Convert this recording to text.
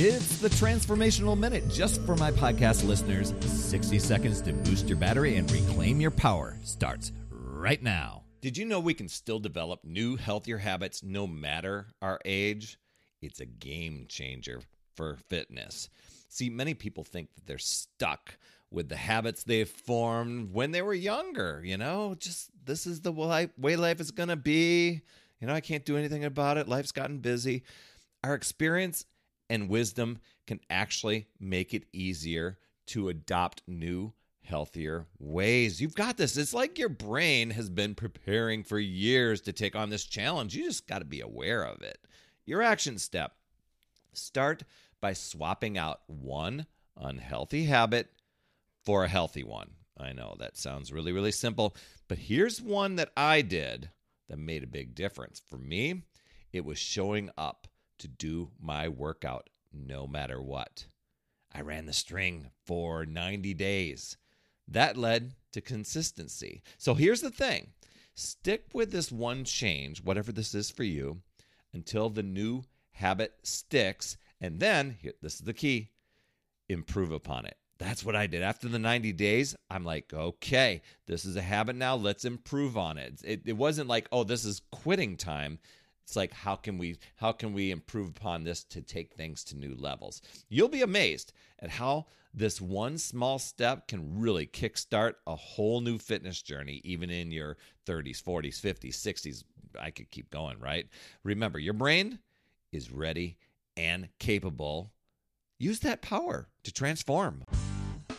It's the Transformational Minute just for my podcast listeners. 60 seconds to boost your battery and reclaim your power starts right now. Did you know we can still develop new, healthier habits no matter our age? It's a game changer for fitness. See, many people think that they're stuck with the habits they've formed when they were younger. You know, just this is the way life is going to be. You know, I can't do anything about it. Life's gotten busy. Our experience and wisdom can actually make it easier to adopt new, healthier ways. You've got this. It's like your brain has been preparing for years to take on this challenge. You just got to be aware of it. Your action step start by swapping out one unhealthy habit for a healthy one. I know that sounds really, really simple, but here's one that I did that made a big difference. For me, it was showing up to do my workout no matter what. I ran the string for 90 days. That led to consistency. So here's the thing stick with this one change, whatever this is for you, until the new habit sticks. And then, here, this is the key improve upon it. That's what I did. After the 90 days, I'm like, okay, this is a habit now. Let's improve on it. It, it wasn't like, oh, this is quitting time. It's like how can we how can we improve upon this to take things to new levels? You'll be amazed at how this one small step can really kickstart a whole new fitness journey even in your 30s, 40s, 50s, 60s. I could keep going, right? Remember, your brain is ready and capable. Use that power to transform.